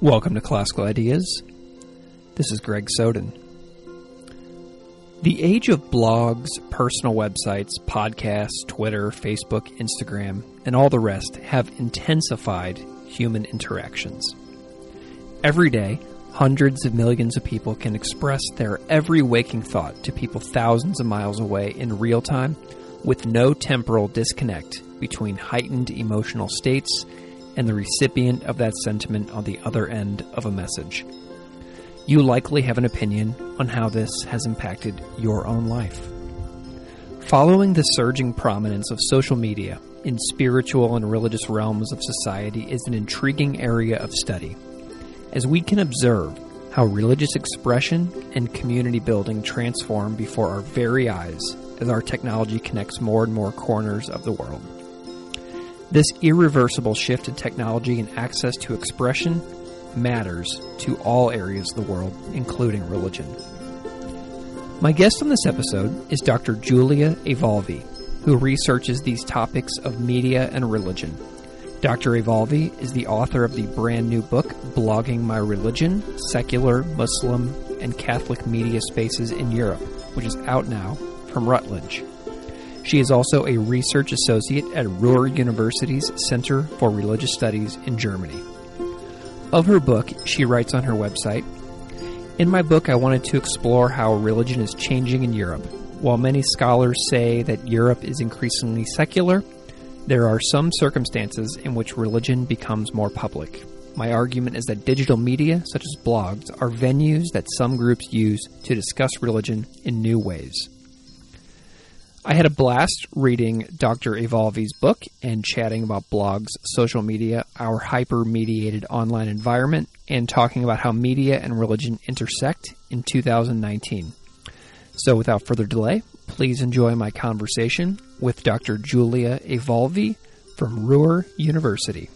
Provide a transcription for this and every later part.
Welcome to Classical Ideas. This is Greg Soden. The age of blogs, personal websites, podcasts, Twitter, Facebook, Instagram, and all the rest have intensified human interactions. Every day, hundreds of millions of people can express their every waking thought to people thousands of miles away in real time with no temporal disconnect between heightened emotional states and the recipient of that sentiment on the other end of a message. You likely have an opinion on how this has impacted your own life. Following the surging prominence of social media in spiritual and religious realms of society is an intriguing area of study, as we can observe how religious expression and community building transform before our very eyes as our technology connects more and more corners of the world. This irreversible shift in technology and access to expression matters to all areas of the world, including religion. My guest on this episode is Dr. Giulia Evolvi, who researches these topics of media and religion. Dr. Evolvi is the author of the brand new book, Blogging My Religion Secular, Muslim, and Catholic Media Spaces in Europe, which is out now from Routledge. She is also a research associate at Ruhr University's Center for Religious Studies in Germany. Of her book, she writes on her website In my book, I wanted to explore how religion is changing in Europe. While many scholars say that Europe is increasingly secular, there are some circumstances in which religion becomes more public. My argument is that digital media, such as blogs, are venues that some groups use to discuss religion in new ways. I had a blast reading Dr. Evolvi's book and chatting about blogs, social media, our hyper mediated online environment, and talking about how media and religion intersect in 2019. So, without further delay, please enjoy my conversation with Dr. Giulia Evolvi from Ruhr University.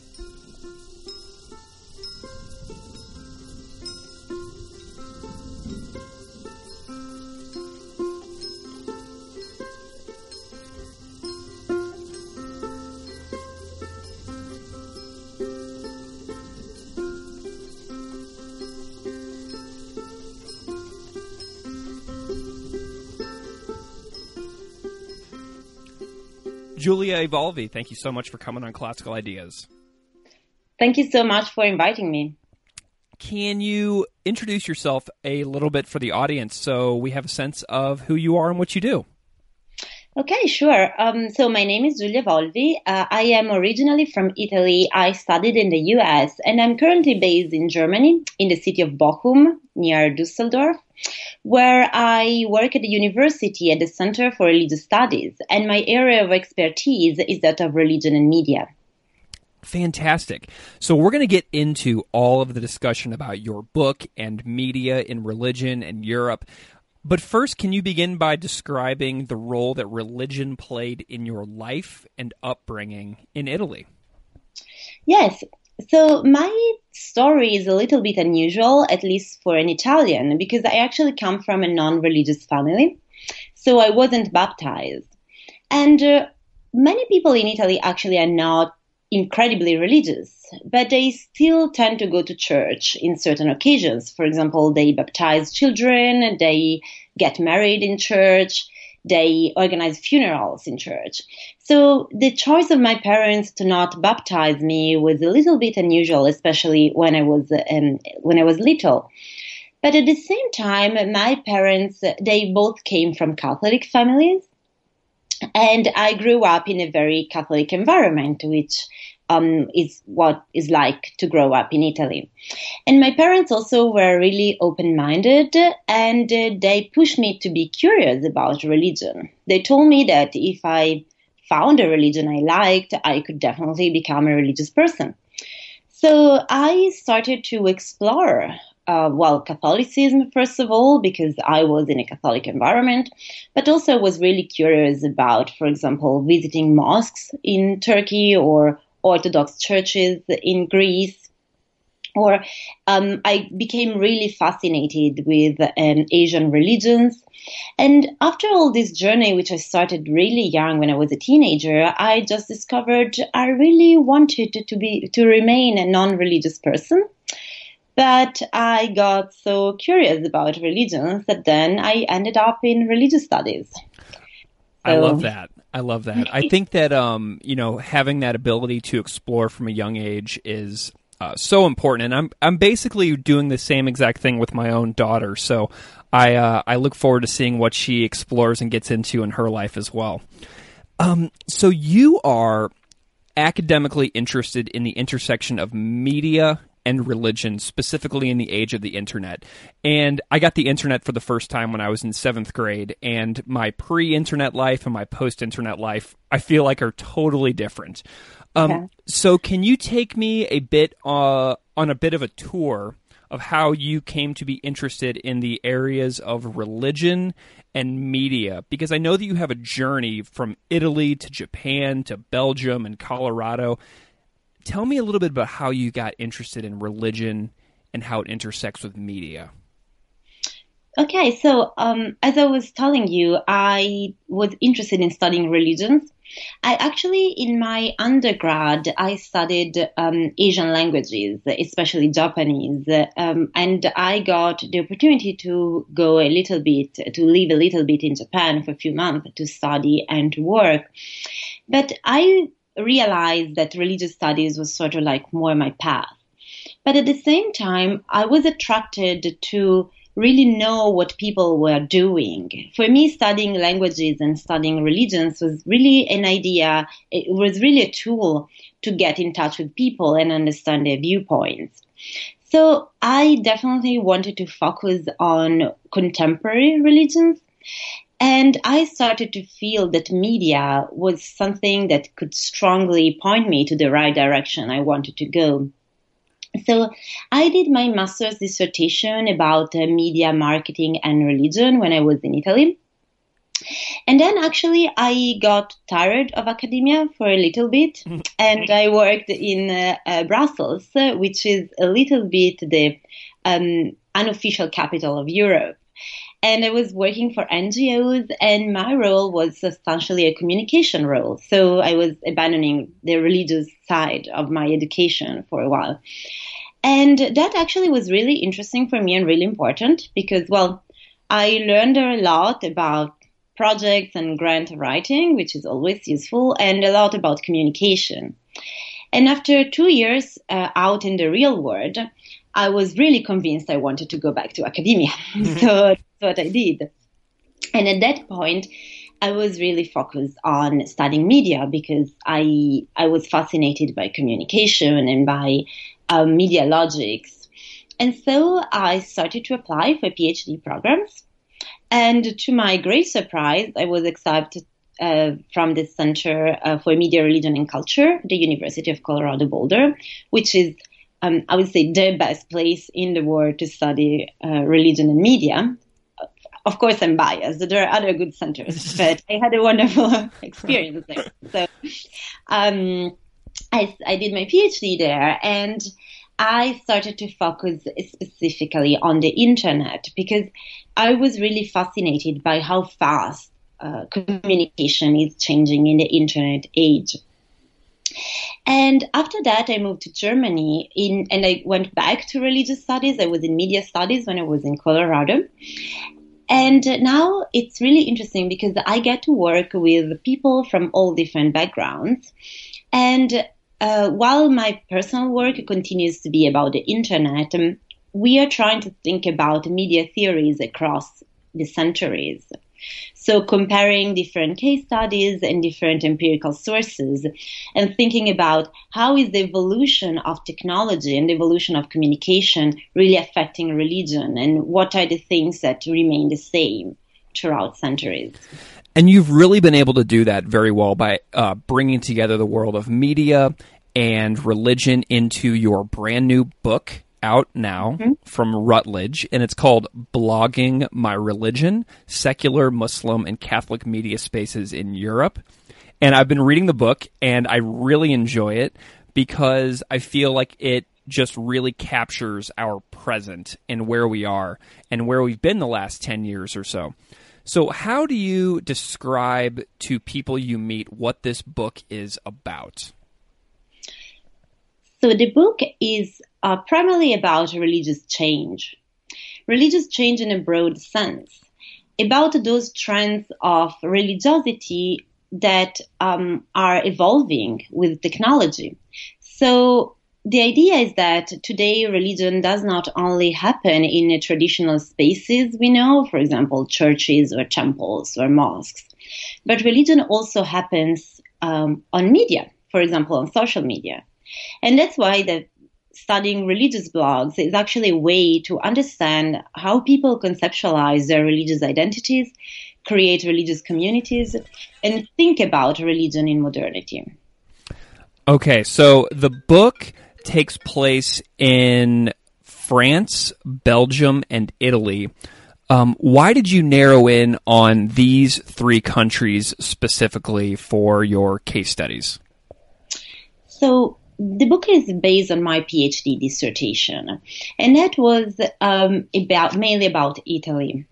Evolvi, thank you so much for coming on Classical Ideas. Thank you so much for inviting me. Can you introduce yourself a little bit for the audience so we have a sense of who you are and what you do? Okay, sure. Um, so my name is Giulia Evolvi. Uh, I am originally from Italy. I studied in the US and I'm currently based in Germany in the city of Bochum near Dusseldorf where I work at the university at the Center for Religious Studies, and my area of expertise is that of religion and media. Fantastic. So, we're going to get into all of the discussion about your book and media in religion and Europe. But first, can you begin by describing the role that religion played in your life and upbringing in Italy? Yes. So my story is a little bit unusual, at least for an Italian, because I actually come from a non-religious family. So I wasn't baptized. And uh, many people in Italy actually are not incredibly religious, but they still tend to go to church in certain occasions. For example, they baptize children, they get married in church, they organize funerals in church. So the choice of my parents to not baptize me was a little bit unusual, especially when I was um, when I was little. But at the same time, my parents they both came from Catholic families, and I grew up in a very Catholic environment, which um, is what is like to grow up in Italy. And my parents also were really open minded and uh, they pushed me to be curious about religion. They told me that if I found a religion I liked, I could definitely become a religious person. So I started to explore uh, well, Catholicism, first of all, because I was in a Catholic environment, but also was really curious about, for example, visiting mosques in Turkey or Orthodox churches in Greece. Or um, I became really fascinated with um, Asian religions. And after all this journey, which I started really young when I was a teenager, I just discovered I really wanted to be to remain a non-religious person. But I got so curious about religions that then I ended up in religious studies. So, I love that. I love that. I think that um, you know, having that ability to explore from a young age is uh, so important. And I'm I'm basically doing the same exact thing with my own daughter. So I uh, I look forward to seeing what she explores and gets into in her life as well. Um, so you are academically interested in the intersection of media and religion, specifically in the age of the internet. And I got the internet for the first time when I was in seventh grade, and my pre internet life and my post internet life, I feel like are totally different. Um, okay. So, can you take me a bit uh, on a bit of a tour of how you came to be interested in the areas of religion and media? Because I know that you have a journey from Italy to Japan to Belgium and Colorado tell me a little bit about how you got interested in religion and how it intersects with media. Okay, so um, as I was telling you, I was interested in studying religions. I actually, in my undergrad, I studied um, Asian languages, especially Japanese, um, and I got the opportunity to go a little bit, to live a little bit in Japan for a few months to study and to work. But I realized that religious studies was sort of like more my path. But at the same time, I was attracted to really know what people were doing. For me, studying languages and studying religions was really an idea. It was really a tool to get in touch with people and understand their viewpoints. So I definitely wanted to focus on contemporary religions. And I started to feel that media was something that could strongly point me to the right direction I wanted to go. So I did my master's dissertation about uh, media marketing and religion when I was in Italy. And then actually I got tired of academia for a little bit and I worked in uh, uh, Brussels, uh, which is a little bit the um, unofficial capital of Europe and I was working for NGOs, and my role was substantially a communication role. So I was abandoning the religious side of my education for a while. And that actually was really interesting for me and really important because, well, I learned a lot about projects and grant writing, which is always useful, and a lot about communication. And after two years uh, out in the real world, I was really convinced I wanted to go back to academia. So what I did. And at that point, I was really focused on studying media because I I was fascinated by communication and by um, media logics. And so I started to apply for PhD programs. And to my great surprise, I was accepted uh, from the Center uh, for Media, Religion and Culture, the University of Colorado Boulder, which is um, I would say the best place in the world to study uh, religion and media. Of course, I'm biased. There are other good centers, but I had a wonderful experience there. So, um, I, I did my PhD there and I started to focus specifically on the internet because I was really fascinated by how fast uh, communication is changing in the internet age. And after that, I moved to Germany in, and I went back to religious studies. I was in media studies when I was in Colorado. And now it's really interesting because I get to work with people from all different backgrounds. And uh, while my personal work continues to be about the internet, um, we are trying to think about media theories across the centuries. So comparing different case studies and different empirical sources and thinking about how is the evolution of technology and the evolution of communication really affecting religion and what are the things that remain the same throughout centuries. And you've really been able to do that very well by uh, bringing together the world of media and religion into your brand new book out now mm-hmm. from Routledge, and it's called Blogging My Religion Secular, Muslim, and Catholic Media Spaces in Europe. And I've been reading the book, and I really enjoy it because I feel like it just really captures our present and where we are and where we've been the last 10 years or so. So, how do you describe to people you meet what this book is about? So, the book is uh, primarily about religious change, religious change in a broad sense, about those trends of religiosity that um, are evolving with technology. So, the idea is that today religion does not only happen in traditional spaces we know, for example, churches or temples or mosques, but religion also happens um, on media, for example, on social media. And that's why the studying religious blogs is actually a way to understand how people conceptualize their religious identities, create religious communities, and think about religion in modernity. Okay, so the book takes place in France, Belgium, and Italy. Um, why did you narrow in on these three countries specifically for your case studies? So, the book is based on my PhD dissertation, and that was um, about mainly about Italy.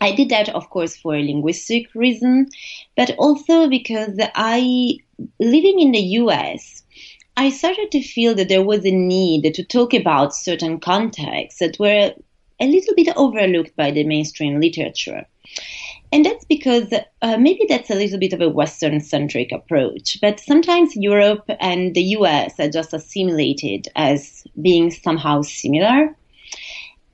I did that, of course, for a linguistic reason, but also because I, living in the US, I started to feel that there was a need to talk about certain contexts that were a little bit overlooked by the mainstream literature. And that's because uh, maybe that's a little bit of a Western centric approach, but sometimes Europe and the US are just assimilated as being somehow similar.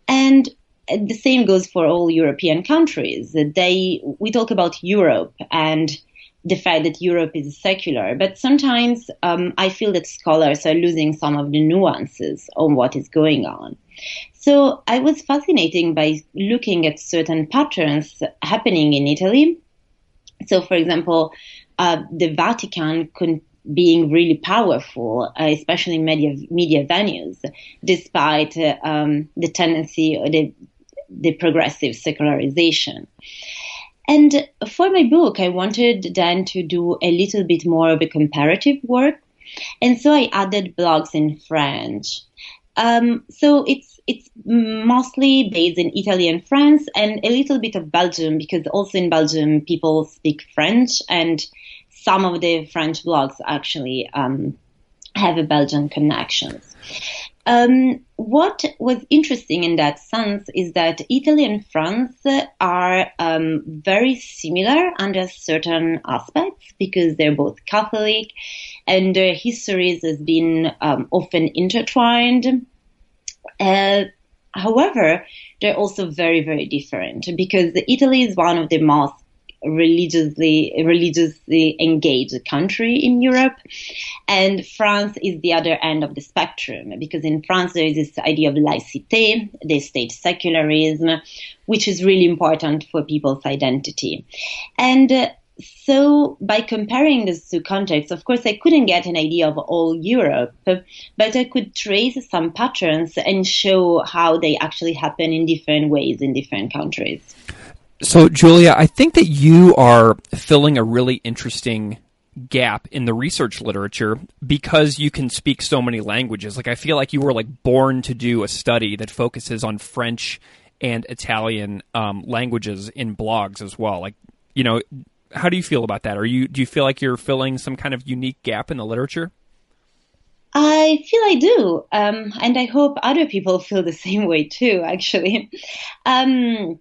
And the same goes for all European countries. They, we talk about Europe and the fact that Europe is secular, but sometimes um, I feel that scholars are losing some of the nuances on what is going on. So I was fascinated by looking at certain patterns happening in Italy. So, for example, uh, the Vatican could being really powerful, uh, especially in media media venues, despite uh, um, the tendency or the the progressive secularization. And for my book, I wanted then to do a little bit more of a comparative work. And so I added blogs in French. Um, so it's it's mostly based in Italy and France, and a little bit of Belgium because also in Belgium people speak French, and some of the French blogs actually um, have a Belgian connections. Um, what was interesting in that sense is that Italy and France are um, very similar under certain aspects because they're both Catholic and their histories has been um, often intertwined. Uh, however, they're also very, very different because Italy is one of the most religiously religiously engaged country in Europe, and France is the other end of the spectrum because in France there is this idea of laïcité, the state secularism, which is really important for people's identity, and. Uh, so by comparing these two contexts, of course, I couldn't get an idea of all Europe, but I could trace some patterns and show how they actually happen in different ways in different countries. So, Giulia, I think that you are filling a really interesting gap in the research literature because you can speak so many languages. Like, I feel like you were like born to do a study that focuses on French and Italian um, languages in blogs as well. Like, you know, how do you feel about that? Are you do you feel like you're filling some kind of unique gap in the literature? I feel I do, um, and I hope other people feel the same way too. Actually, um,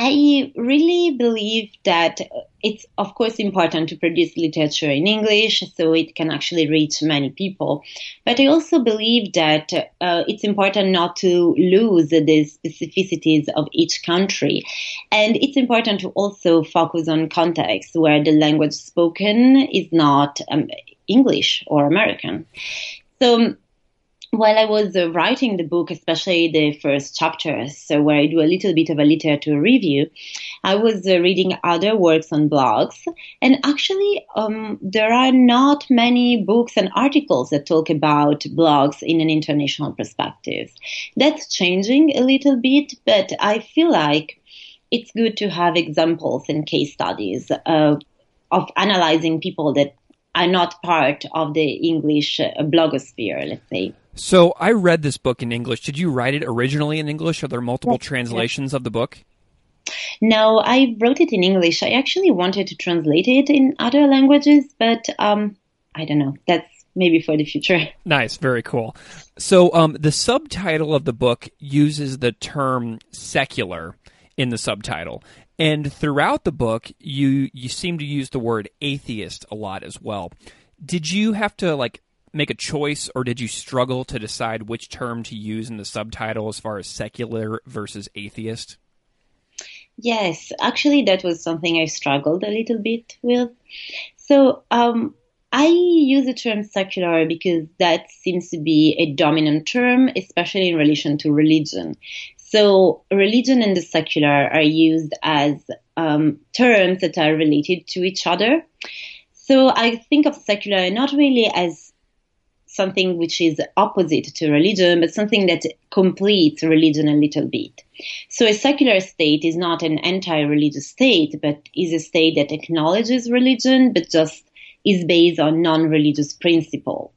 I really believe that it's, of course, important to produce literature in English so it can actually reach many people. But I also believe that uh, it's important not to lose the specificities of each country. And it's important to also focus on contexts where the language spoken is not um, English or American. So while I was uh, writing the book, especially the first chapters, so where I do a little bit of a literature review, I was uh, reading other works on blogs, and actually, um, there are not many books and articles that talk about blogs in an international perspective. That's changing a little bit, but I feel like it's good to have examples and case studies uh, of analyzing people that are not part of the English uh, blogosphere, let's say. So I read this book in English. Did you write it originally in English? Are there multiple yes, translations yes. of the book? No, I wrote it in English. I actually wanted to translate it in other languages, but um, I don't know. That's maybe for the future. Nice, very cool. So um, the subtitle of the book uses the term secular in the subtitle. And throughout the book, you you seem to use the word atheist a lot as well. Did you have to like make a choice, or did you struggle to decide which term to use in the subtitle as far as secular versus atheist? Yes, actually, that was something I struggled a little bit with. So, um, I use the term secular because that seems to be a dominant term, especially in relation to religion. So, religion and the secular are used as um, terms that are related to each other. So, I think of secular not really as something which is opposite to religion, but something that completes religion a little bit. So a secular state is not an anti-religious state, but is a state that acknowledges religion, but just is based on non-religious principle.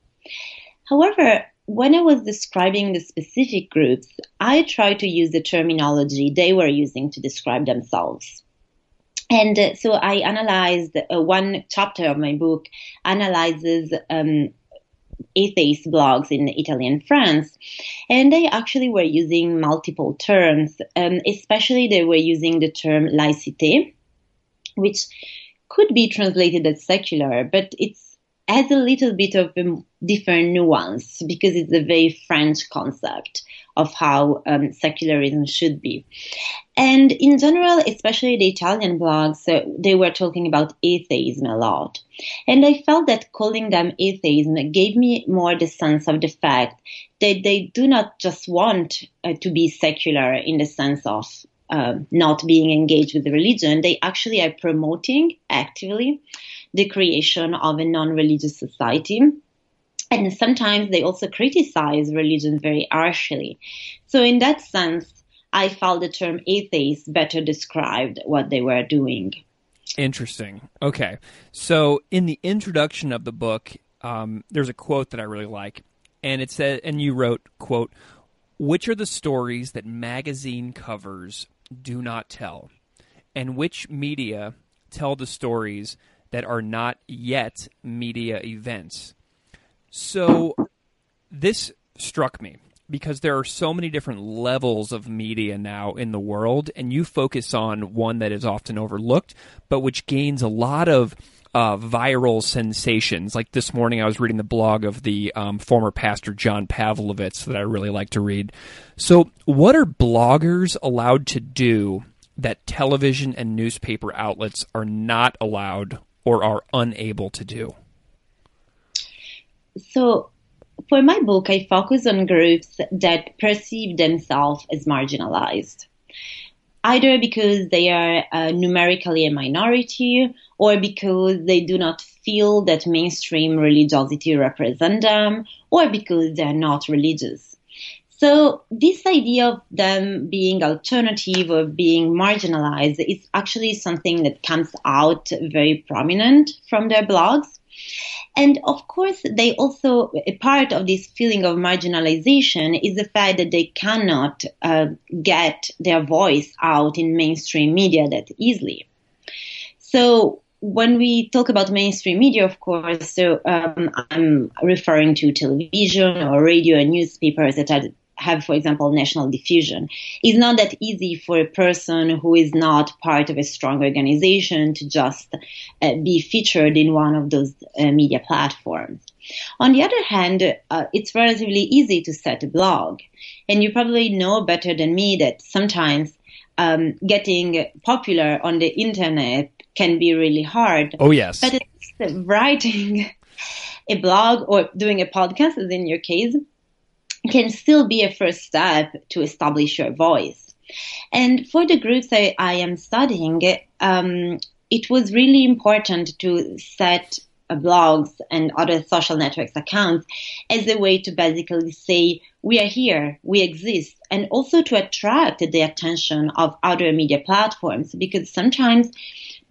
However, when I was describing the specific groups, I tried to use the terminology they were using to describe themselves. And uh, so I analyzed uh, one chapter of my book analyzes um, atheist blogs in Italy and France, and they actually were using multiple terms. Um, especially, they were using the term laïcité, which could be translated as secular, but it's has a little bit of a different nuance because it's a very French concept of how um, secularism should be. And in general, especially the Italian blogs, uh, they were talking about atheism a lot. And I felt that calling them atheism gave me more the sense of the fact that they do not just want uh, to be secular in the sense of uh, not being engaged with the religion, they actually are promoting actively the creation of a non-religious society. And sometimes they also criticize religion very harshly. So in that sense, I felt the term atheist better described what they were doing. Interesting. Okay. So in the introduction of the book, um, there's a quote that I really like, and it said, and you wrote, "quote Which are the stories that magazine covers do not tell, and which media tell the stories that are not yet media events. So this struck me because there are so many different levels of media now in the world, and you focus on one that is often overlooked, but which gains a lot of uh, viral sensations. Like this morning, I was reading the blog of the um, former pastor John Pavlovitz that I really like to read. So, what are bloggers allowed to do that television and newspaper outlets are not allowed or are unable to do? So, for my book, I focus on groups that perceive themselves as marginalized, either because they are uh, numerically a minority or because they do not feel that mainstream religiosity represents them or because they're not religious. So this idea of them being alternative or being marginalized is actually something that comes out very prominent from their blogs. And of course, they also, a part of this feeling of marginalization is the fact that they cannot uh, get their voice out in mainstream media that easily. So when we talk about mainstream media, of course, so um, I'm referring to television or radio and newspapers that are have, for example, national diffusion. It's not that easy for a person who is not part of a strong organization to just uh, be featured in one of those uh, media platforms. On the other hand, uh, it's relatively easy to set a blog. And you probably know better than me that sometimes um, getting popular on the internet can be really hard. Oh, yes. But writing a blog or doing a podcast, as in your case, can still be a first step to establish your voice. And for the groups I, I am studying, um, it was really important to set blogs and other social networks accounts as a way to basically say, we are here, we exist, and also to attract the attention of other media platforms because sometimes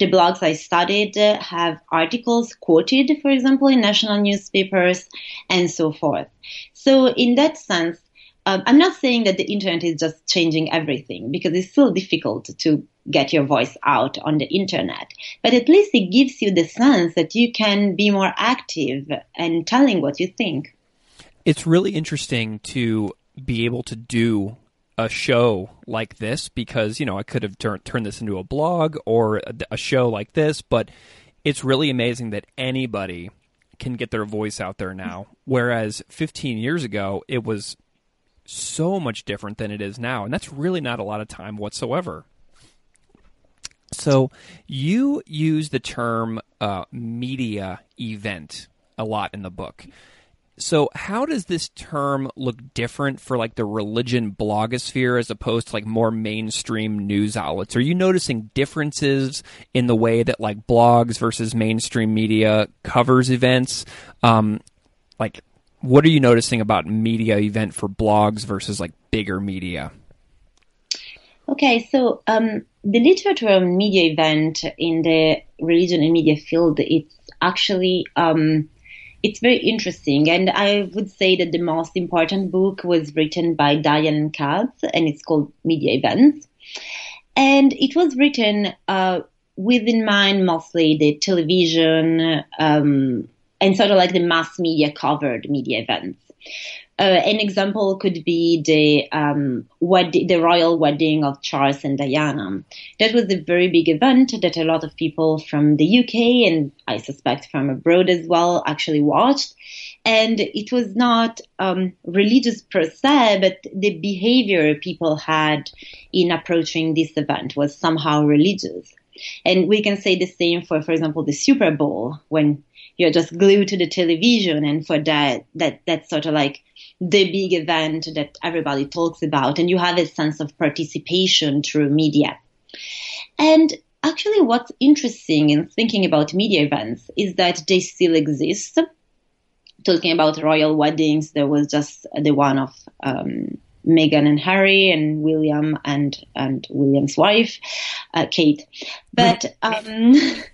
the blogs I studied have articles quoted, for example, in national newspapers and so forth. So in that sense, um, I'm not saying that the internet is just changing everything because it's still difficult to get your voice out on the internet. But at least it gives you the sense that you can be more active and telling what you think. It's really interesting to be able to do a show like this because you know I could have tur- turned this into a blog or a, a show like this, but it's really amazing that anybody can get their voice out there now. Whereas 15 years ago, it was so much different than it is now, and that's really not a lot of time whatsoever. So you use the term uh, media event a lot in the book. So, how does this term look different for like the religion blogosphere as opposed to like more mainstream news outlets? Are you noticing differences in the way that like blogs versus mainstream media covers events? Um, like, what are you noticing about media event for blogs versus like bigger media? Okay, so um, the literature on media event in the religion and media field, it's actually um, it's very interesting. And I would say that the most important book was written by Dayan Katz, and it's called Media Events. And it was written uh, with in mind mostly the television um, and sort of like the mass media covered media events. Uh, an example could be the um, wed- the royal wedding of Charles and Diana. That was a very big event that a lot of people from the UK and I suspect from abroad as well actually watched. And it was not um, religious per se, but the behavior people had in approaching this event was somehow religious. And we can say the same for, for example, the Super Bowl when you're just glued to the television and for that, that, that's sort of like the big event that everybody talks about and you have a sense of participation through media. And actually what's interesting in thinking about media events is that they still exist. Talking about royal weddings, there was just the one of um, Meghan and Harry and William and and William's wife, uh, Kate. But um,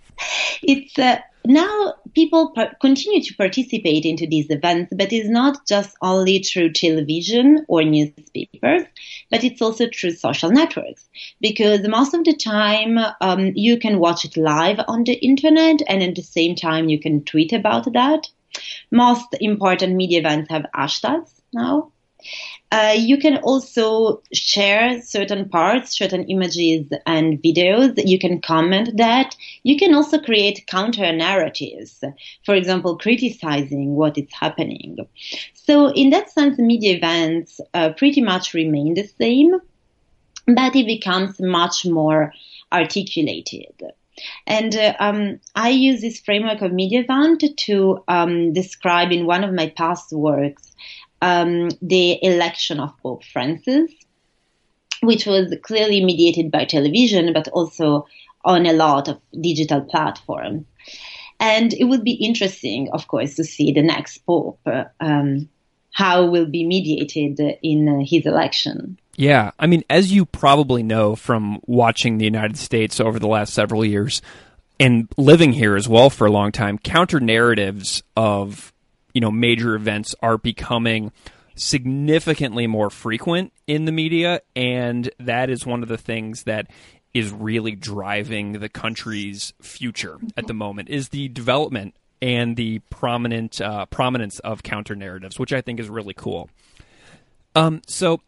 it's uh, now people continue to participate into these events, but it's not just only through television or newspapers, but it's also through social networks. Because most of the time, um, you can watch it live on the internet, and at the same time, you can tweet about that. Most important media events have hashtags now. Uh, you can also share certain parts, certain images and videos. You can comment that. You can also create counter narratives, for example, criticizing what is happening. So in that sense, media events uh, pretty much remain the same, but it becomes much more articulated. And uh, um, I use this framework of media event to um, describe in one of my past works um, the election of Pope Francis, which was clearly mediated by television, but also on a lot of digital platforms. And it would be interesting, of course, to see the next Pope, um, how will be mediated in uh, his election. Yeah, I mean, as you probably know from watching the United States over the last several years and living here as well for a long time, counter narratives of you know major events are becoming significantly more frequent in the media, and that is one of the things that is really driving the country's future at the moment is the development and the prominent uh, prominence of counter narratives, which I think is really cool. Um, so,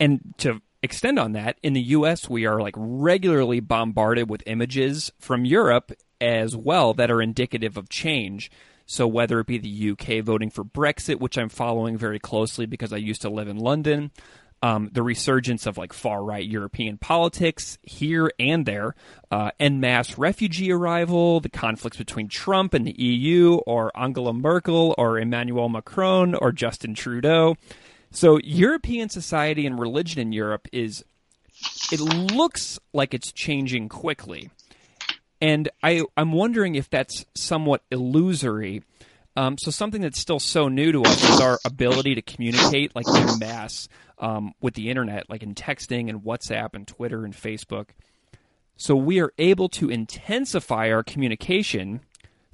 and to extend on that, in the U.S., we are like regularly bombarded with images from Europe as well that are indicative of change. So, whether it be the UK voting for Brexit, which I'm following very closely because I used to live in London, um, the resurgence of like far right European politics here and there, uh, en masse refugee arrival, the conflicts between Trump and the EU, or Angela Merkel, or Emmanuel Macron, or Justin Trudeau. So, European society and religion in Europe is, it looks like it's changing quickly. And I, I'm wondering if that's somewhat illusory. Um, so something that's still so new to us is our ability to communicate like in mass um, with the internet, like in texting and WhatsApp and Twitter and Facebook. So we are able to intensify our communication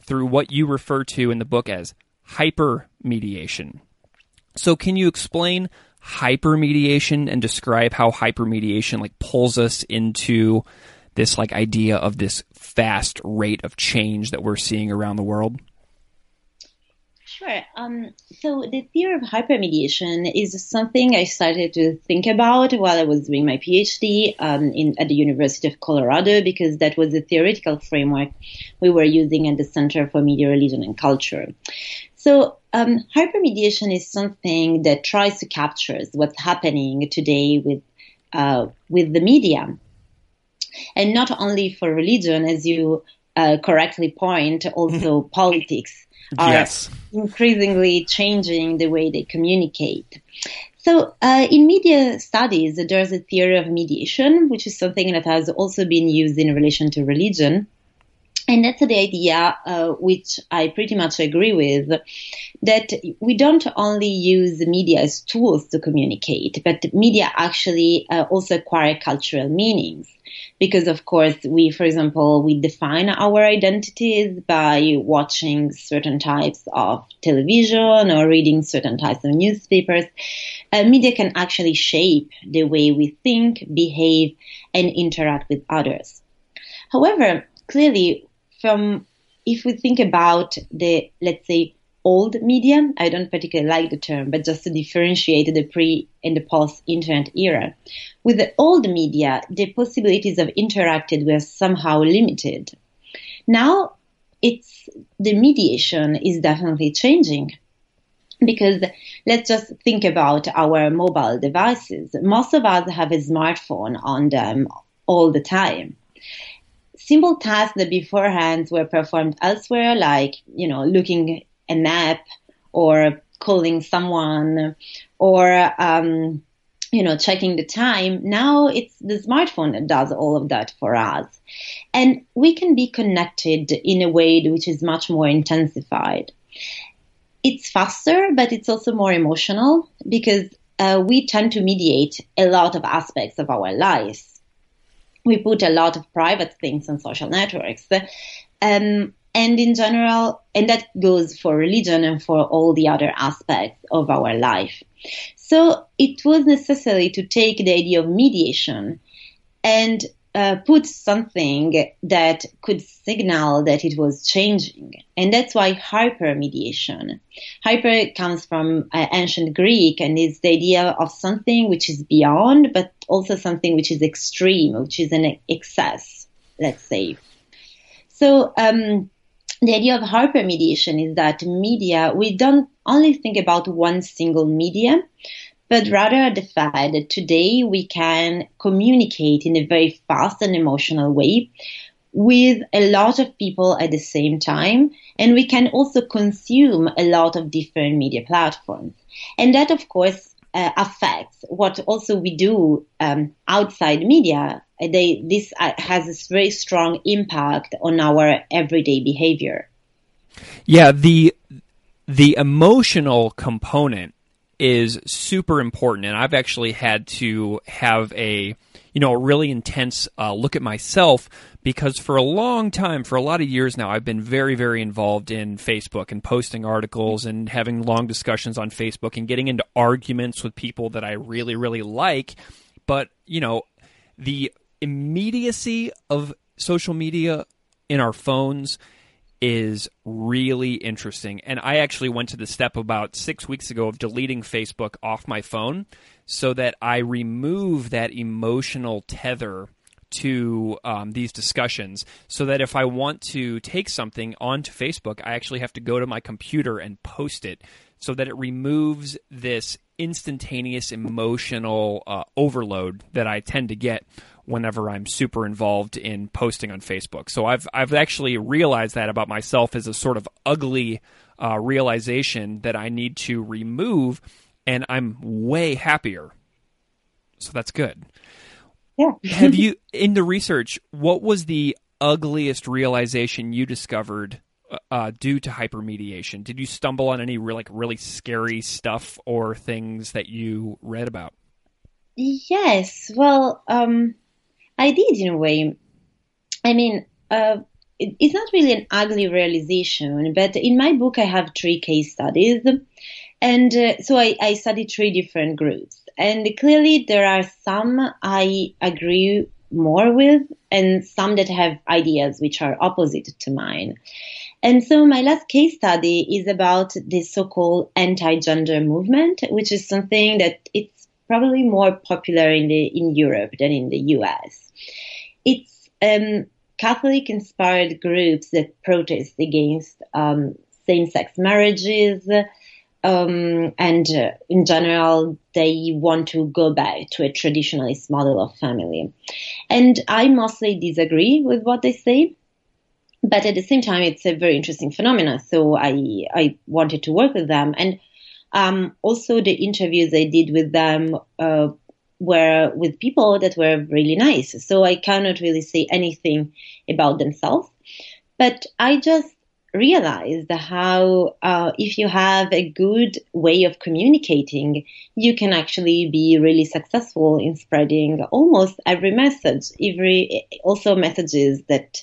through what you refer to in the book as hypermediation. So can you explain hypermediation and describe how hypermediation like pulls us into this like idea of this fast rate of change that we're seeing around the world? Sure. Um, so the theory of hypermediation is something I started to think about while I was doing my PhD um, in, at the University of Colorado because that was the theoretical framework we were using at the Center for Media, Religion, and Culture. So um, hypermediation is something that tries to capture what's happening today with uh, with the media and not only for religion, as you uh, correctly point, also politics are yes. increasingly changing the way they communicate. So, uh, in media studies, there's a theory of mediation, which is something that has also been used in relation to religion. And that's the idea, uh, which I pretty much agree with, that we don't only use media as tools to communicate, but media actually uh, also acquire cultural meanings. Because of course, we, for example, we define our identities by watching certain types of television or reading certain types of newspapers. Uh, media can actually shape the way we think, behave, and interact with others. However, clearly, from if we think about the, let's say, old media, I don't particularly like the term, but just to differentiate the pre and the post internet era. With the old media, the possibilities of interacting were somehow limited. Now, it's the mediation is definitely changing because let's just think about our mobile devices. Most of us have a smartphone on them all the time simple tasks that beforehand were performed elsewhere, like, you know, looking a map or calling someone or, um, you know, checking the time. Now it's the smartphone that does all of that for us. And we can be connected in a way which is much more intensified. It's faster, but it's also more emotional because uh, we tend to mediate a lot of aspects of our lives we put a lot of private things on social networks. Um, and in general, and that goes for religion and for all the other aspects of our life. So it was necessary to take the idea of mediation and uh, put something that could signal that it was changing. And that's why hypermediation. Hyper comes from uh, ancient Greek and is the idea of something which is beyond, but also something which is extreme, which is an excess, let's say. So, um, the idea of hypermediation is that media, we don't only think about one single media, but rather the fact that today we can communicate in a very fast and emotional way with a lot of people at the same time. And we can also consume a lot of different media platforms. And that, of course, uh, affects what also we do um, outside media. They, this uh, has a very strong impact on our everyday behavior. Yeah, the the emotional component is super important, and I've actually had to have a you know a really intense uh, look at myself because for a long time, for a lot of years now, I've been very very involved in Facebook and posting articles and having long discussions on Facebook and getting into arguments with people that I really really like, but you know the immediacy of social media in our phones is really interesting. And I actually went to the step about six weeks ago of deleting Facebook off my phone so that I remove that emotional tether to um, these discussions so that if I want to take something onto Facebook, I actually have to go to my computer and post it so that it removes this instantaneous emotional uh, overload that I tend to get whenever I'm super involved in posting on Facebook. So I've I've actually realized that about myself as a sort of ugly uh, realization that I need to remove, and I'm way happier. So that's good. Yeah. Have you in the research? What was the ugliest realization you discovered uh, uh due to hypermediation? Did you stumble on any real, like really scary stuff or things that you read about? Yes. Well, um, I did in a way. I mean, uh, it, it's not really an ugly realization, but in my book I have three case studies, and uh, so I, I studied three different groups, and clearly there are some I agree more with, and some that have ideas which are opposite to mine. And so my last case study is about the so-called anti-gender movement, which is something that it's probably more popular in the in Europe than in the US. It's um, Catholic inspired groups that protest against um, same sex marriages. Um, and uh, in general, they want to go back to a traditionalist model of family. And I mostly disagree with what they say. But at the same time, it's a very interesting phenomenon. So I, I wanted to work with them. And um, also the interviews I did with them uh, were with people that were really nice. So I cannot really say anything about themselves. But I just realized how uh, if you have a good way of communicating, you can actually be really successful in spreading almost every message, every also messages that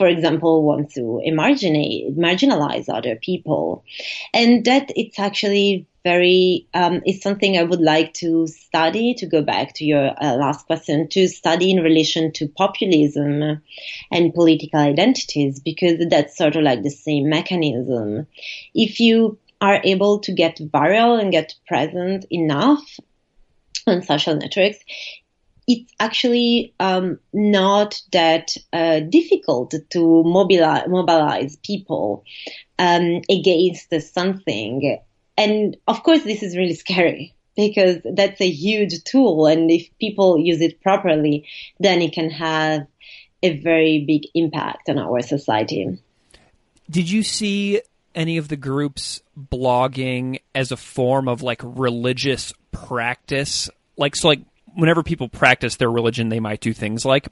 for example, want to marginalize other people. And that it's actually very, um, it's something I would like to study, to go back to your uh, last question, to study in relation to populism and political identities, because that's sort of like the same mechanism. If you are able to get viral and get present enough on social networks, it's actually um, not that uh, difficult to mobilize, mobilize people um, against something. And of course, this is really scary because that's a huge tool. And if people use it properly, then it can have a very big impact on our society. Did you see any of the groups blogging as a form of like religious practice? Like, so like whenever people practice their religion, they might do things like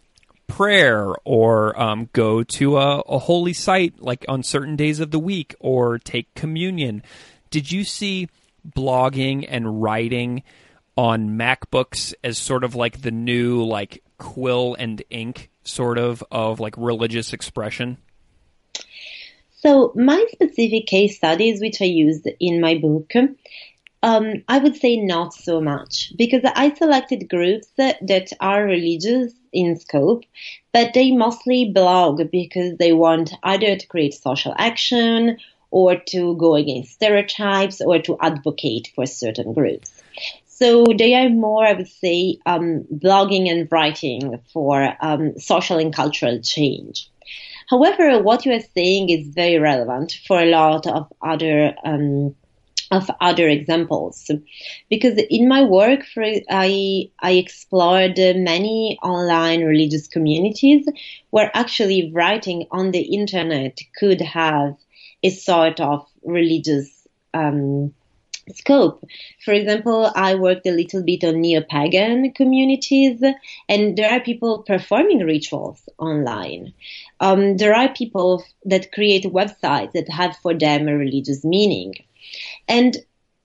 prayer or um, go to a, a holy site like on certain days of the week or take communion. Did you see blogging and writing on MacBooks as sort of like the new like quill and ink sort of of like religious expression? So my specific case studies, which I used in my book, um, I would say not so much because I selected groups that, that are religious in scope, but they mostly blog because they want either to create social action or to go against stereotypes or to advocate for certain groups. So they are more, I would say, um, blogging and writing for um, social and cultural change. However, what you are saying is very relevant for a lot of other um, of other examples because in my work for, I, I explored many online religious communities where actually writing on the internet could have a sort of religious um, scope. For example, I worked a little bit on neo-pagan communities, and there are people performing rituals online. Um, there are people that create websites that have for them a religious meaning. And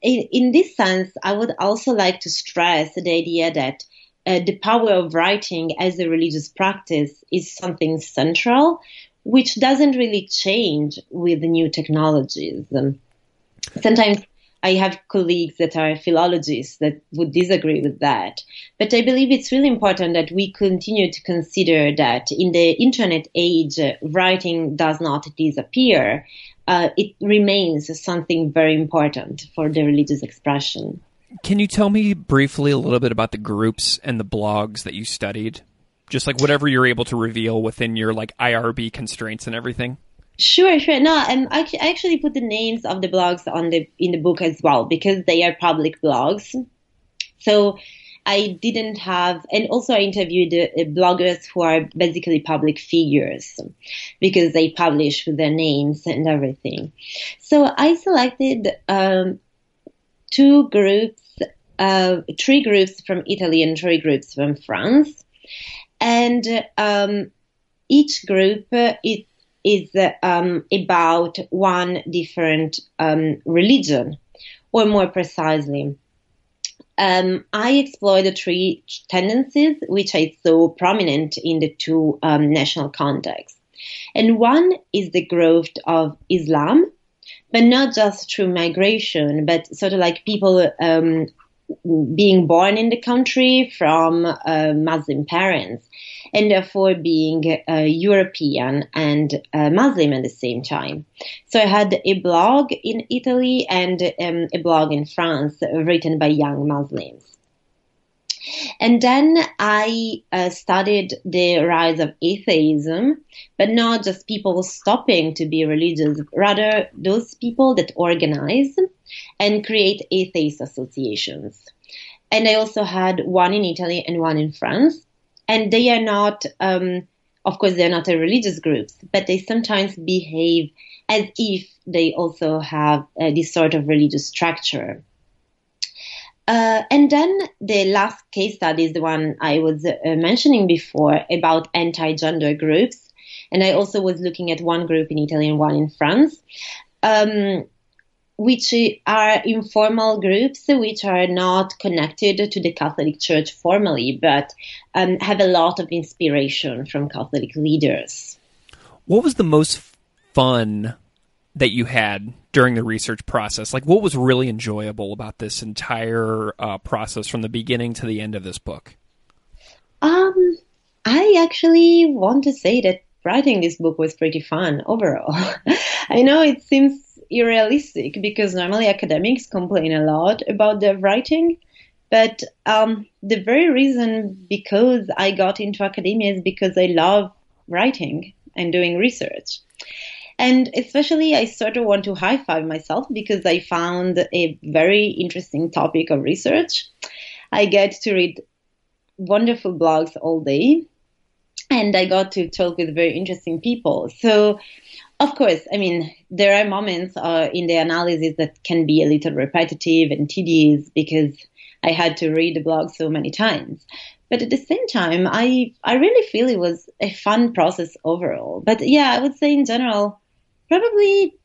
in, in this sense, I would also like to stress the idea that uh, the power of writing as a religious practice is something central, which doesn't really change with new technologies. Um, sometimes I have colleagues that are philologists that would disagree with that. But I believe it's really important that we continue to consider that in the internet age, uh, writing does not disappear. Uh, it remains something very important for the religious expression. Can you tell me briefly a little bit about the groups and the blogs that you studied? Just like whatever you're able to reveal within your like IRB constraints and everything. Sure, sure. No, and I actually put the names of the blogs on the in the book as well because they are public blogs. So I didn't have, and also I interviewed uh, bloggers who are basically public figures because they publish with their names and everything. So I selected um, two groups, uh, three groups from Italy and three groups from France, and um, each group is is um, about one different um, religion, or more precisely, um, I explored the three tendencies which I saw prominent in the two um, national contexts. And one is the growth of Islam, but not just through migration, but sort of like people um, being born in the country from uh, Muslim parents and therefore being uh, European and uh, Muslim at the same time. So I had a blog in Italy and um, a blog in France written by young Muslims. And then I uh, studied the rise of atheism, but not just people stopping to be religious, rather those people that organize and create atheist associations. And I also had one in Italy and one in France and they are not, um, of course, they're not a religious groups, but they sometimes behave as if they also have uh, this sort of religious structure. Uh, and then the last case study is the one I was uh, mentioning before about anti-gender groups. And I also was looking at one group in Italy and one in France. Um, which are informal groups which are not connected to the Catholic Church formally, but um, have a lot of inspiration from Catholic leaders. What was the most fun that you had during the research process? Like, what was really enjoyable about this entire uh, process from the beginning to the end of this book? Um, I actually want to say that writing this book was pretty fun overall. I know it seems irrealistic because normally academics complain a lot about their writing. But um, the very reason because I got into academia is because I love writing and doing research. And especially, I sort of want to high five myself because I found a very interesting topic of research. I get to read wonderful blogs all day, and I got to talk with very interesting people. So of course, I mean, there are moments uh, in the analysis that can be a little repetitive and tedious because I had to read the blog so many times. But at the same time, I, I really feel it was a fun process overall. But yeah, I would say in general, probably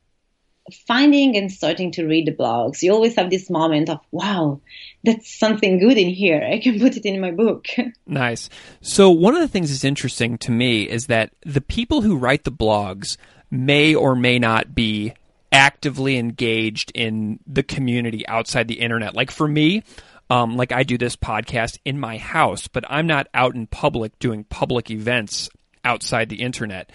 finding and starting to read the blogs, you always have this moment of, wow, that's something good in here. I can put it in my book. nice. So, one of the things that's interesting to me is that the people who write the blogs may or may not be actively engaged in the community outside the internet. Like for me, um, like I do this podcast in my house, but I'm not out in public doing public events outside the internet.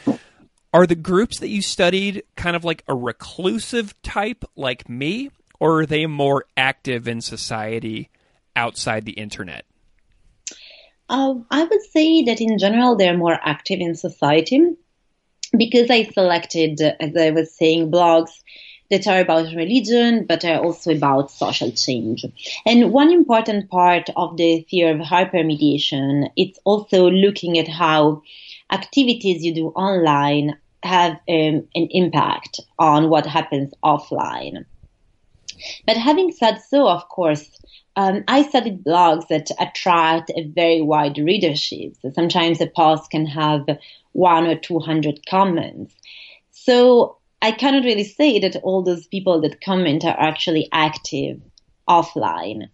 Are the groups that you studied kind of like a reclusive type like me, or are they more active in society outside the internet? Uh, I would say that in general they're more active in society because I selected, as I was saying, blogs that are about religion, but are also about social change. And one important part of the theory of hypermediation, it's also looking at how activities you do online have um, an impact on what happens offline. But having said so, of course, um, I studied blogs that attract a very wide readership. So sometimes a post can have one or 200 comments. So I cannot really say that all those people that comment are actually active offline.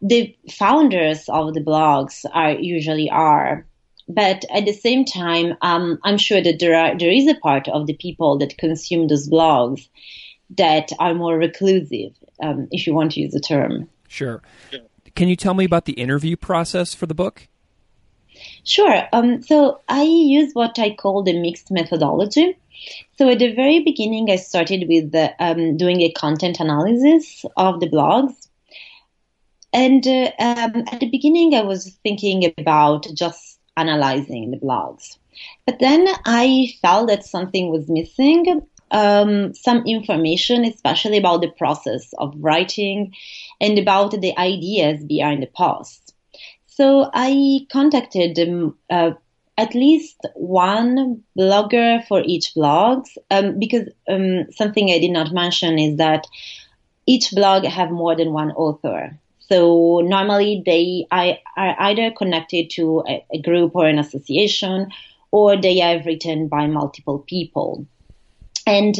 The founders of the blogs are usually are, but at the same time, um, I'm sure that there are there is a part of the people that consume those blogs that are more reclusive, um, if you want to use the term. Sure. Can you tell me about the interview process for the book? Sure. Um, so I use what I call the mixed methodology. So at the very beginning, I started with the, um, doing a content analysis of the blogs. And uh, um, at the beginning, I was thinking about just analyzing the blogs. But then I felt that something was missing, um, some information, especially about the process of writing and about the ideas behind the post. So I contacted um, uh, at least one blogger for each blog um, because um, something I did not mention is that each blog have more than one author. So normally they are either connected to a, a group or an association, or they are written by multiple people, and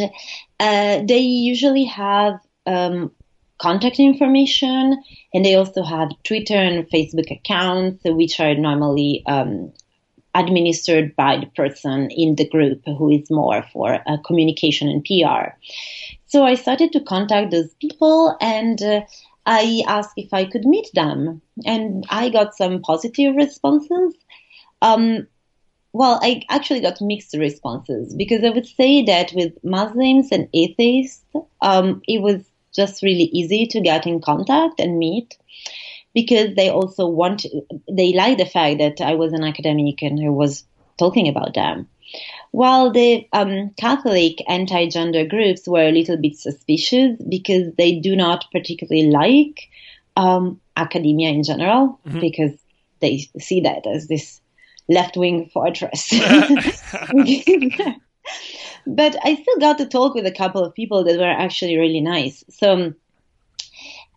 uh, they usually have um, contact information, and they also have Twitter and Facebook accounts, which are normally um, administered by the person in the group who is more for uh, communication and PR. So I started to contact those people and uh, I asked if I could meet them, and I got some positive responses. Um, well, I actually got mixed responses because I would say that with Muslims and atheists, um, it was just really easy to get in contact and meet because they also want, they like the fact that I was an academic and I was talking about them. While the um, Catholic anti-gender groups were a little bit suspicious because they do not particularly like um, academia in general mm-hmm. because they see that as this left-wing fortress. but I still got to talk with a couple of people that were actually really nice. So,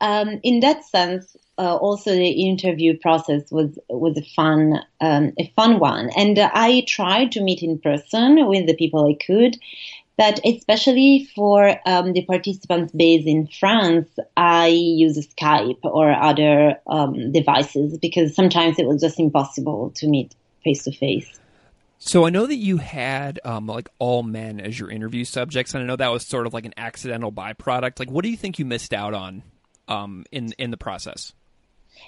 um, in that sense, uh, also the interview process was was a fun um, a fun one, and uh, I tried to meet in person with the people I could. But especially for um, the participants based in France, I use Skype or other um, devices because sometimes it was just impossible to meet face to face. So I know that you had um, like all men as your interview subjects, and I know that was sort of like an accidental byproduct. Like, what do you think you missed out on um, in in the process?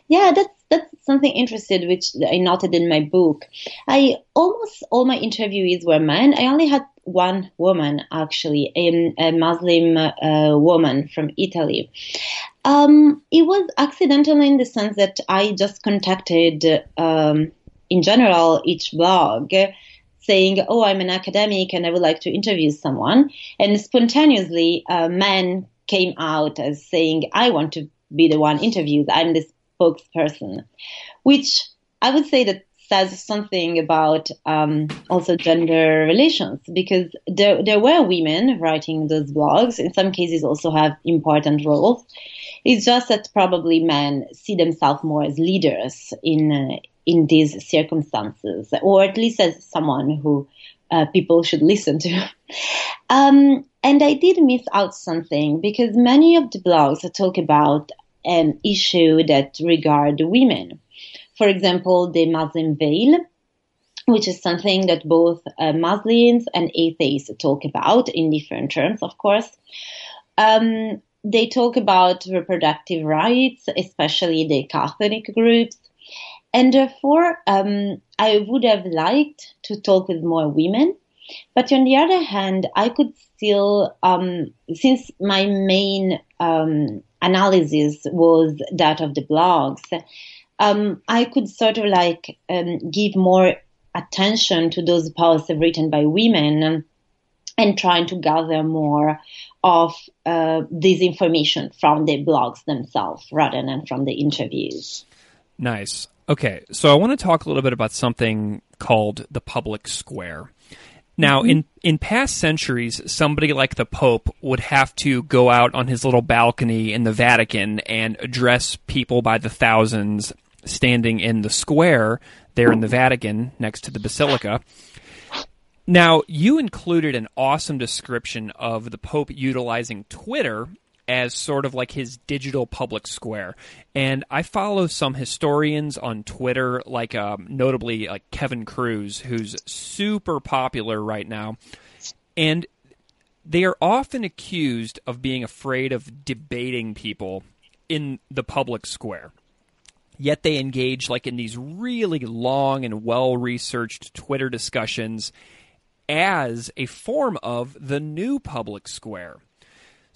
Yeah, that's that's something interesting which I noted in my book. I almost all my interviewees were men. I only had one woman actually, a, a Muslim uh, woman from Italy. Um, it was accidental in the sense that I just contacted um, in general each blog saying, "Oh, I'm an academic and I would like to interview someone," and spontaneously, uh, men came out as saying, "I want to be the one interviewed. I'm the spokesperson," which I would say that says something about um, also gender relations because there there were women writing those blogs. In some cases, also have important roles. It's just that probably men see themselves more as leaders in in these circumstances, or at least as someone who uh, people should listen to. um, and I did miss out something because many of the blogs talk about an issue that regard women. For example, the Muslim veil, which is something that both uh, Muslims and atheists talk about in different terms, of course. Um, they talk about reproductive rights, especially the Catholic groups, and therefore, um, I would have liked to talk with more women. But on the other hand, I could still, um, since my main um, analysis was that of the blogs, um, I could sort of like um, give more attention to those posts written by women and trying to gather more of uh, this information from the blogs themselves rather than from the interviews. Nice. Okay, so I want to talk a little bit about something called the public square. Now, mm-hmm. in, in past centuries, somebody like the Pope would have to go out on his little balcony in the Vatican and address people by the thousands standing in the square there in the Vatican next to the Basilica. Now, you included an awesome description of the Pope utilizing Twitter as sort of like his digital public square. And I follow some historians on Twitter, like um, notably like Kevin Kruse, who's super popular right now. And they are often accused of being afraid of debating people in the public square. Yet they engage like in these really long and well researched Twitter discussions as a form of the new public square.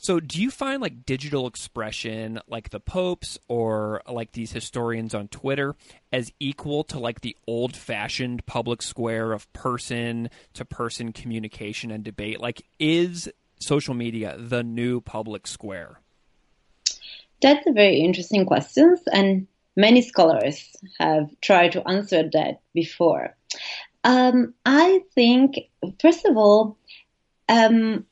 So, do you find like digital expression, like the popes or like these historians on Twitter, as equal to like the old fashioned public square of person to person communication and debate? Like, is social media the new public square? That's a very interesting question, and many scholars have tried to answer that before. Um, I think, first of all, um,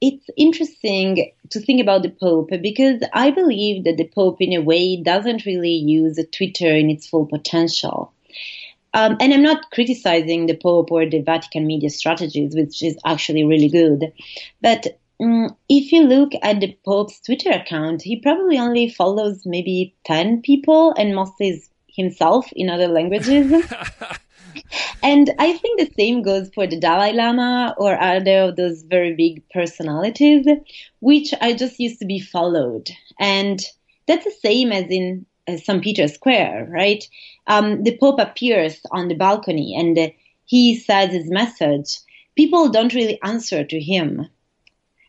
it's interesting to think about the Pope because I believe that the Pope, in a way, doesn't really use Twitter in its full potential. Um, and I'm not criticizing the Pope or the Vatican media strategies, which is actually really good. But um, if you look at the Pope's Twitter account, he probably only follows maybe 10 people and mostly is himself in other languages. and I think the same goes for the Dalai Lama or other of those very big personalities, which I just used to be followed. And that's the same as in uh, St. Peter's Square, right? Um, the Pope appears on the balcony and he says his message. People don't really answer to him.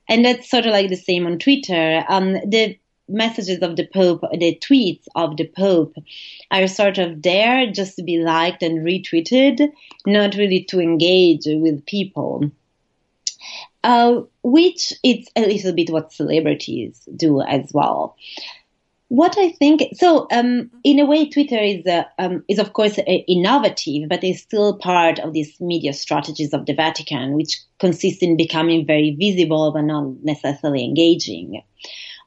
And that's sort of like the same on Twitter. Um, the messages of the Pope, the tweets of the Pope are sort of there just to be liked and retweeted, not really to engage with people. Uh, which it's a little bit what celebrities do as well. What I think, so um, in a way, Twitter is uh, um, is of course uh, innovative, but is still part of these media strategies of the Vatican, which consist in becoming very visible but not necessarily engaging.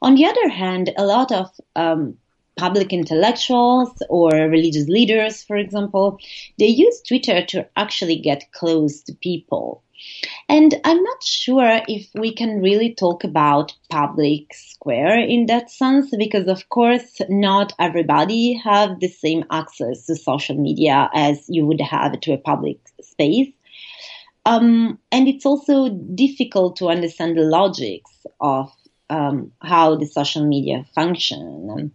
On the other hand, a lot of um, public intellectuals or religious leaders, for example, they use Twitter to actually get close to people. And I'm not sure if we can really talk about public square in that sense, because of course, not everybody have the same access to social media as you would have to a public space. Um, and it's also difficult to understand the logics of um, how the social media function.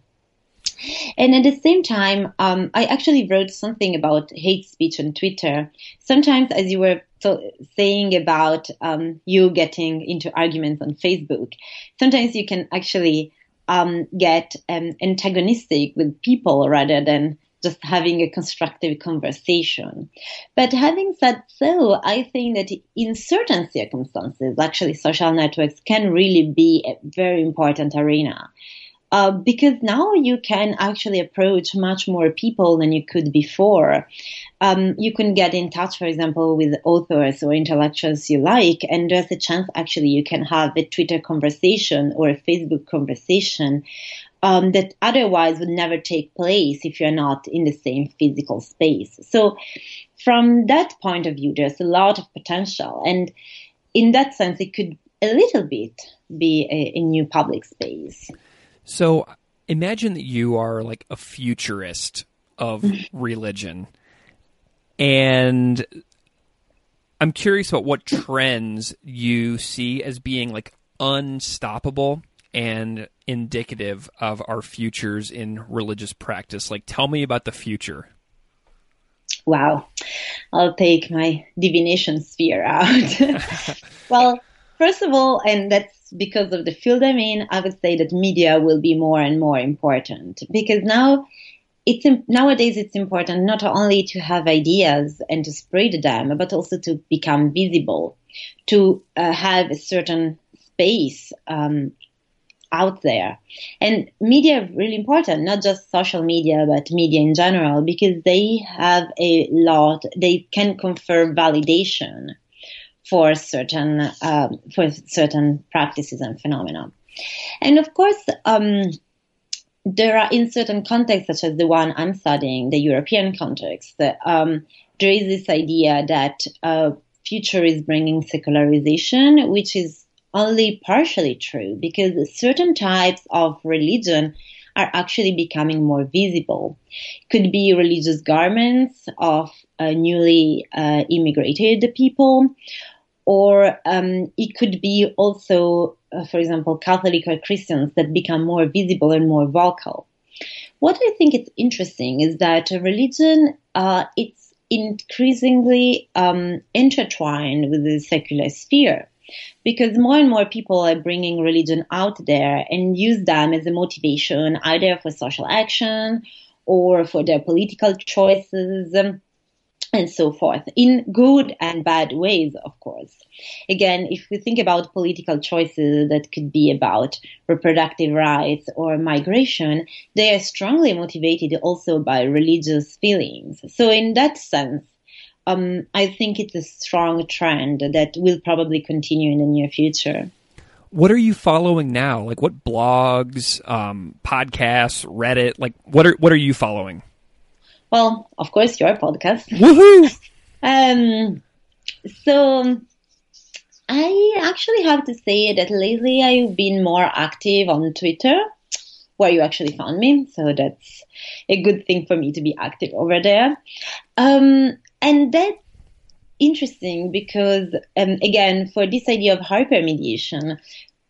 And at the same time, um, I actually wrote something about hate speech on Twitter. Sometimes, as you were saying about um, you getting into arguments on Facebook, sometimes you can actually um, get um, antagonistic with people rather than just having a constructive conversation. But having said so, I think that in certain circumstances, actually social networks can really be a very important arena. Uh, because now you can actually approach much more people than you could before. Um, you can get in touch, for example, with authors or intellectuals you like, and there's a chance actually you can have a Twitter conversation or a Facebook conversation um, that otherwise would never take place if you're not in the same physical space. So, from that point of view, there's a lot of potential, and in that sense, it could a little bit be a, a new public space. So, imagine that you are like a futurist of religion, and I'm curious about what trends you see as being like unstoppable and indicative of our futures in religious practice? Like, tell me about the future. Wow. I'll take my divination sphere out. well, first of all, and that's because of the field I'm in, I would say that media will be more and more important because now it's nowadays it's important not only to have ideas and to spread them, but also to become visible, to uh, have a certain space um, out there. And media are really important, not just social media, but media in general, because they have a lot, they can confer validation for certain, um, for certain practices and phenomena. And of course, um, there are in certain contexts, such as the one I'm studying, the European context, um, there is this idea that uh, future is bringing secularization, which is only partially true because certain types of religion are actually becoming more visible. Could be religious garments of uh, newly uh, immigrated people, or um, it could be also, uh, for example, Catholic or Christians that become more visible and more vocal. What I think is interesting is that religion uh, it's increasingly um, intertwined with the secular sphere because more and more people are bringing religion out there and use them as a motivation either for social action or for their political choices um, and so forth in good and bad ways, of course. Again, if we think about political choices that could be about reproductive rights or migration, they are strongly motivated also by religious feelings. So in that sense, um, I think it's a strong trend that will probably continue in the near future. What are you following now? Like what blogs, um, podcasts, Reddit? Like what are what are you following? Well, of course, your podcast. Woohoo! um, so I actually have to say that lately I've been more active on Twitter, where you actually found me. So that's a good thing for me to be active over there. Um, and that's interesting because, um, again, for this idea of hypermediation,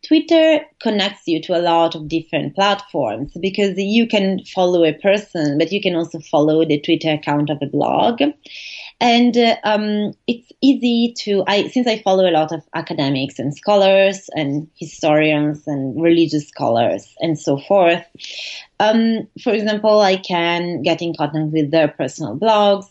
Twitter connects you to a lot of different platforms because you can follow a person, but you can also follow the Twitter account of a blog. And uh, um, it's easy to, I, since I follow a lot of academics and scholars and historians and religious scholars and so forth. Um, for example, I can get in contact with their personal blogs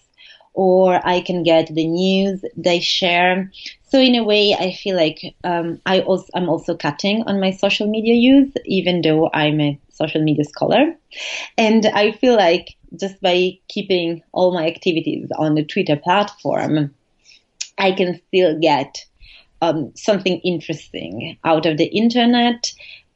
or I can get the news they share. So in a way, I feel like um, I also I'm also cutting on my social media use, even though I'm a social media scholar, and I feel like just by keeping all my activities on the Twitter platform, I can still get um, something interesting out of the internet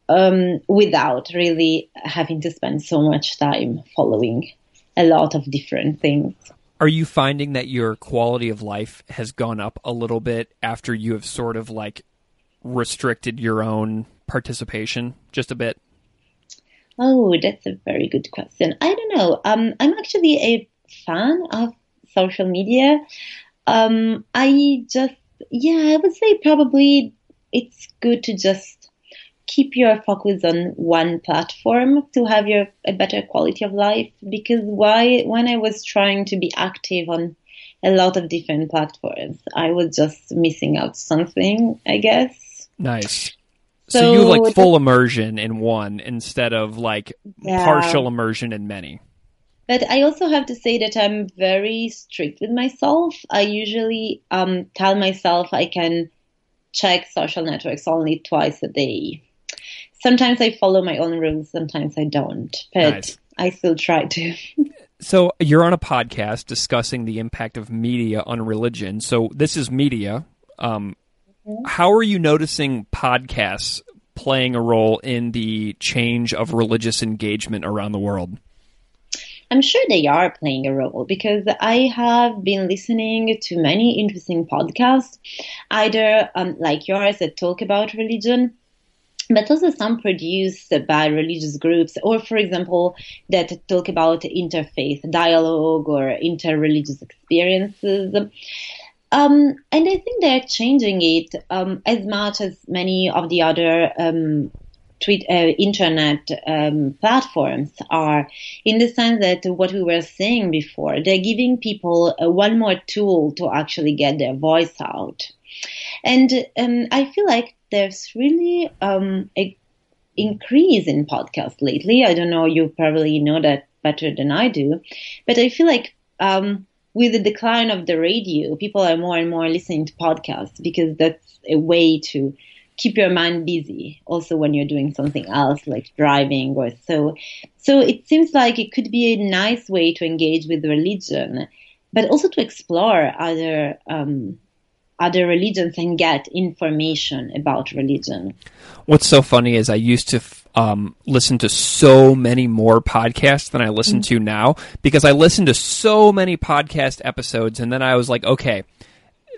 um, without really having to spend so much time following a lot of different things. Are you finding that your quality of life has gone up a little bit after you have sort of like restricted your own participation just a bit? Oh, that's a very good question. I don't know. Um, I'm actually a fan of social media. Um, I just, yeah, I would say probably it's good to just keep your focus on one platform to have your a better quality of life. Because why, when I was trying to be active on a lot of different platforms, I was just missing out something, I guess. Nice. So, so you have like full immersion in one instead of like yeah. partial immersion in many. But I also have to say that I'm very strict with myself. I usually um, tell myself I can check social networks only twice a day. Sometimes I follow my own rules, sometimes I don't. But nice. I still try to. so you're on a podcast discussing the impact of media on religion. So this is media. Um, how are you noticing podcasts playing a role in the change of religious engagement around the world? I'm sure they are playing a role because I have been listening to many interesting podcasts, either um, like yours that talk about religion, but also some produced by religious groups, or for example, that talk about interfaith dialogue or interreligious experiences. Um, and I think they're changing it um, as much as many of the other um, tweet, uh, internet um, platforms are, in the sense that what we were saying before, they're giving people uh, one more tool to actually get their voice out. And um, I feel like there's really um, a increase in podcasts lately. I don't know, you probably know that better than I do, but I feel like um, with the decline of the radio, people are more and more listening to podcasts because that's a way to keep your mind busy also when you're doing something else like driving or so. So it seems like it could be a nice way to engage with religion, but also to explore other, um, other religions and get information about religion. What's so funny is I used to um, listen to so many more podcasts than I listen mm-hmm. to now because I listened to so many podcast episodes and then I was like, okay,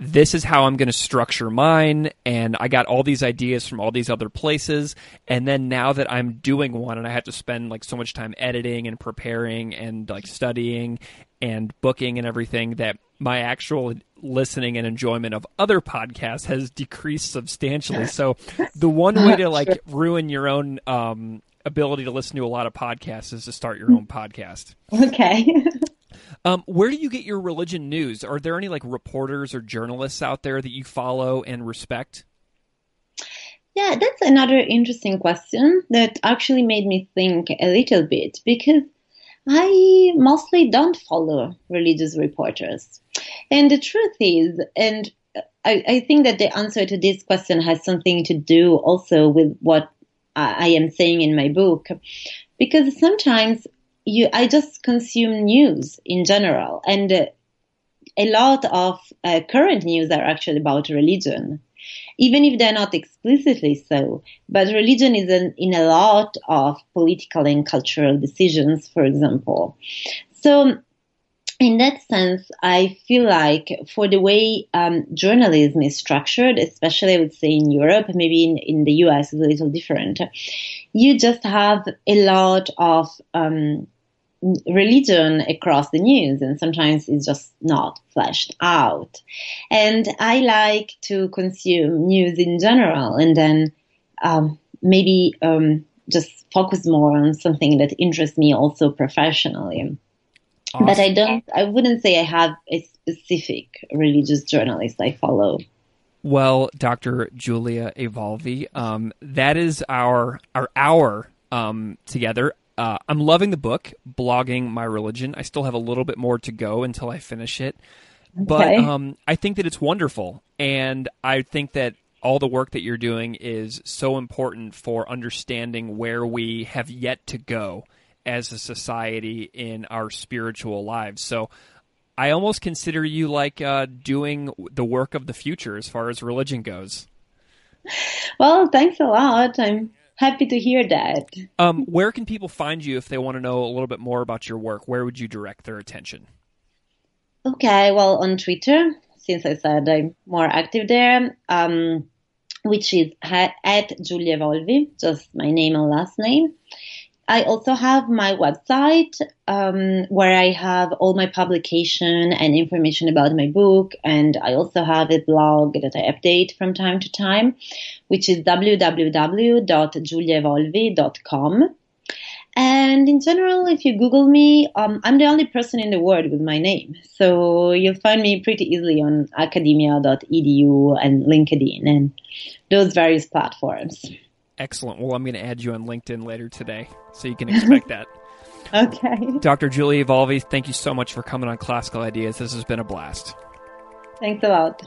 this is how I'm going to structure mine. And I got all these ideas from all these other places. And then now that I'm doing one and I have to spend like so much time editing and preparing and like studying and booking and everything that my actual listening and enjoyment of other podcasts has decreased substantially. So the one way to like ruin your own um, ability to listen to a lot of podcasts is to start your own podcast. Okay. Um, where do you get your religion news? Are there any like reporters or journalists out there that you follow and respect? Yeah, that's another interesting question that actually made me think a little bit because I mostly don't follow religious reporters. And the truth is, and I, I think that the answer to this question has something to do also with what I am saying in my book, because sometimes you, I just consume news in general, and a lot of uh, current news are actually about religion, even if they're not explicitly so. But religion is in, in a lot of political and cultural decisions, for example. So in that sense, I feel like for the way um, journalism is structured, especially I would say in Europe, maybe in, in the US is a little different, you just have a lot of um, religion across the news and sometimes it's just not fleshed out. And I like to consume news in general and then um, maybe um, just focus more on something that interests me also professionally. Awesome. But I don't, I wouldn't say I have a specific religious journalist I follow. Well, Dr. Giulia Evolvi, um, that is our our hour um, together. Uh, I'm loving the book, blogging my religion. I still have a little bit more to go until I finish it, but okay. um, I think that it's wonderful, and I think that all the work that you're doing is so important for understanding where we have yet to go as a society in our spiritual lives. So I almost consider you like uh, doing the work of the future as far as religion goes. Well, thanks a lot. I'm happy to hear that. Um, where can people find you if they want to know a little bit more about your work? Where would you direct their attention? Okay, well, on Twitter, since I said I'm more active there, um, which is at Giulia Evolvi, just my name and last name. I also have my website um, where I have all my publication and information about my book, and I also have a blog that I update from time to time, which is www.giuliaevolvi.com. And in general, if you Google me, um, I'm the only person in the world with my name. So you'll find me pretty easily on academia.edu and LinkedIn and those various platforms. Excellent. Well, I'm going to add you on LinkedIn later today, so you can expect that. okay. Dr. Giulia Evolvi, thank you so much for coming on Classical Ideas. This has been a blast. Thanks a lot.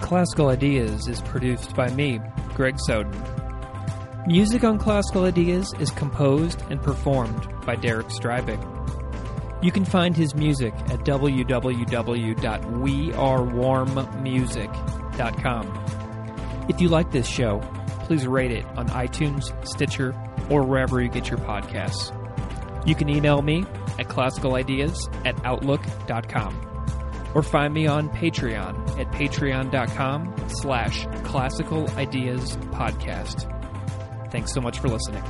Classical Ideas is produced by me, Greg Soden. Music on Classical Ideas is composed and performed by Derek Strybeck. You can find his music at www.wearewarmmusic.com. If you like this show, please rate it on iTunes, Stitcher, or wherever you get your podcasts. You can email me at classicalideas at outlook.com or find me on Patreon at patreon.com slash classical ideas podcast. Thanks so much for listening.